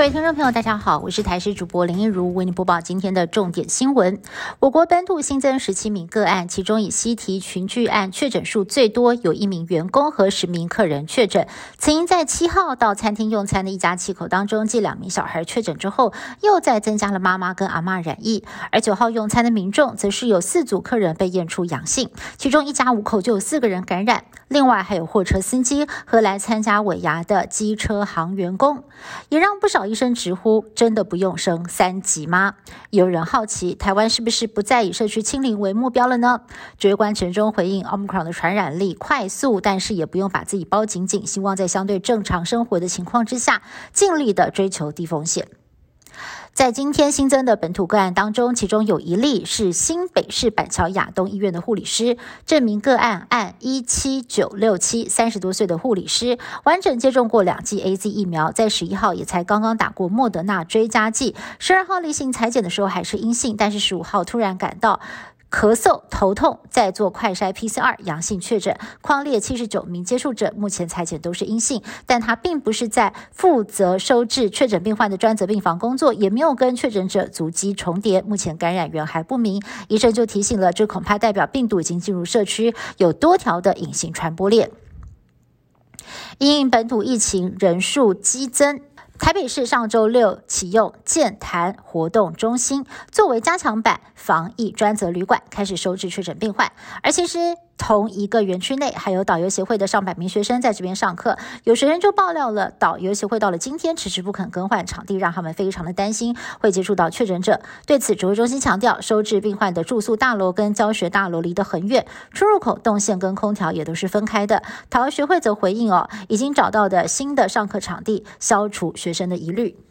各位听众朋友，大家好，我是台视主播林一如，为您播报今天的重点新闻。我国本土新增十七名个案，其中以西提群聚案确诊数最多，有一名员工和十名客人确诊。曾经在七号到餐厅用餐的一家气口当中，继两名小孩确诊之后，又再增加了妈妈跟阿妈染疫。而九号用餐的民众，则是有四组客人被验出阳性，其中一家五口就有四个人感染，另外还有货车司机和来参加尾牙的机车行员工，也让不少。医生直呼：“真的不用升三级吗？”有人好奇，台湾是不是不再以社区清零为目标了呢？指挥官陈忠回应：“Omicron 的传染力快速，但是也不用把自己包紧紧，希望在相对正常生活的情况之下，尽力的追求低风险。”在今天新增的本土个案当中，其中有一例是新北市板桥亚东医院的护理师。证明个案按一七九六七，三十多岁的护理师，完整接种过两剂 A Z 疫苗，在十一号也才刚刚打过莫德纳追加剂。十二号例行裁剪的时候还是阴性，但是十五号突然感到。咳嗽、头痛，再做快筛 PCR 阳性确诊。框列七十九名接触者，目前裁检都是阴性，但他并不是在负责收治确诊病患的专责病房工作，也没有跟确诊者足迹重叠。目前感染源还不明，医生就提醒了，这恐怕代表病毒已经进入社区，有多条的隐形传播链。因本土疫情人数激增。台北市上周六启用健谈活动中心，作为加强版防疫专责旅馆，开始收治确诊病患。而其实。同一个园区内，还有导游协会的上百名学生在这边上课。有学生就爆料了，导游协会到了今天迟迟不肯更换场地，让他们非常的担心会接触到确诊者。对此，指挥中心强调，收治病患的住宿大楼跟教学大楼离得很远，出入口动线跟空调也都是分开的。导游学会则回应哦，已经找到的新的上课场地，消除学生的疑虑。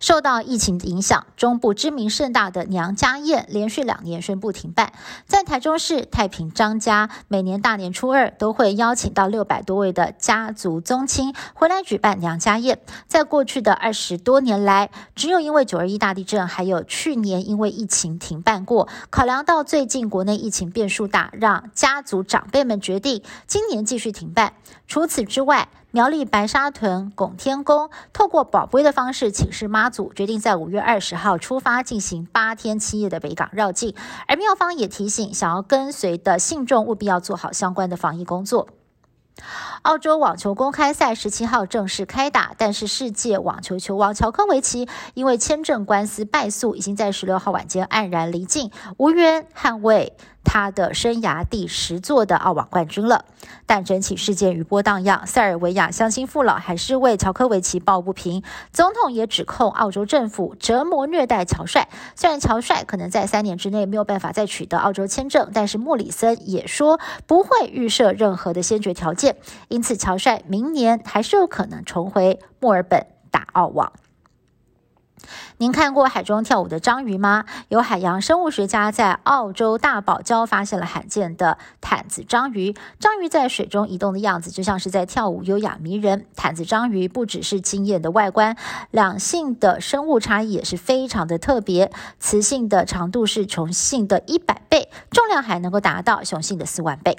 受到疫情的影响，中部知名盛大的娘家宴连续两年宣布停办。在台中市太平张家，每年大年初二都会邀请到六百多位的家族宗亲回来举办娘家宴。在过去的二十多年来，只有因为九二一大地震，还有去年因为疫情停办过。考量到最近国内疫情变数大，让家族长辈们决定今年继续停办。除此之外，苗栗白沙屯拱天宫透过宝贝的方式请示妈祖，决定在五月二十号出发进行八天七夜的北港绕境。而庙方也提醒，想要跟随的信众务必要做好相关的防疫工作。澳洲网球公开赛十七号正式开打，但是世界网球球王乔科维奇因为签证官司败诉，已经在十六号晚间黯然离境，无缘捍卫。他的生涯第十座的澳网冠军了，但整起事件余波荡漾，塞尔维亚乡亲父老还是为乔科维奇抱不平。总统也指控澳洲政府折磨虐待乔帅。虽然乔帅可能在三年之内没有办法再取得澳洲签证，但是莫里森也说不会预设任何的先决条件，因此乔帅明年还是有可能重回墨尔本打澳网。您看过海中跳舞的章鱼吗？有海洋生物学家在澳洲大堡礁发现了罕见的毯子章鱼。章鱼在水中移动的样子就像是在跳舞，优雅迷人。毯子章鱼不只是惊艳的外观，两性的生物差异也是非常的特别。雌性的长度是雄性的一百倍，重量还能够达到雄性的四万倍。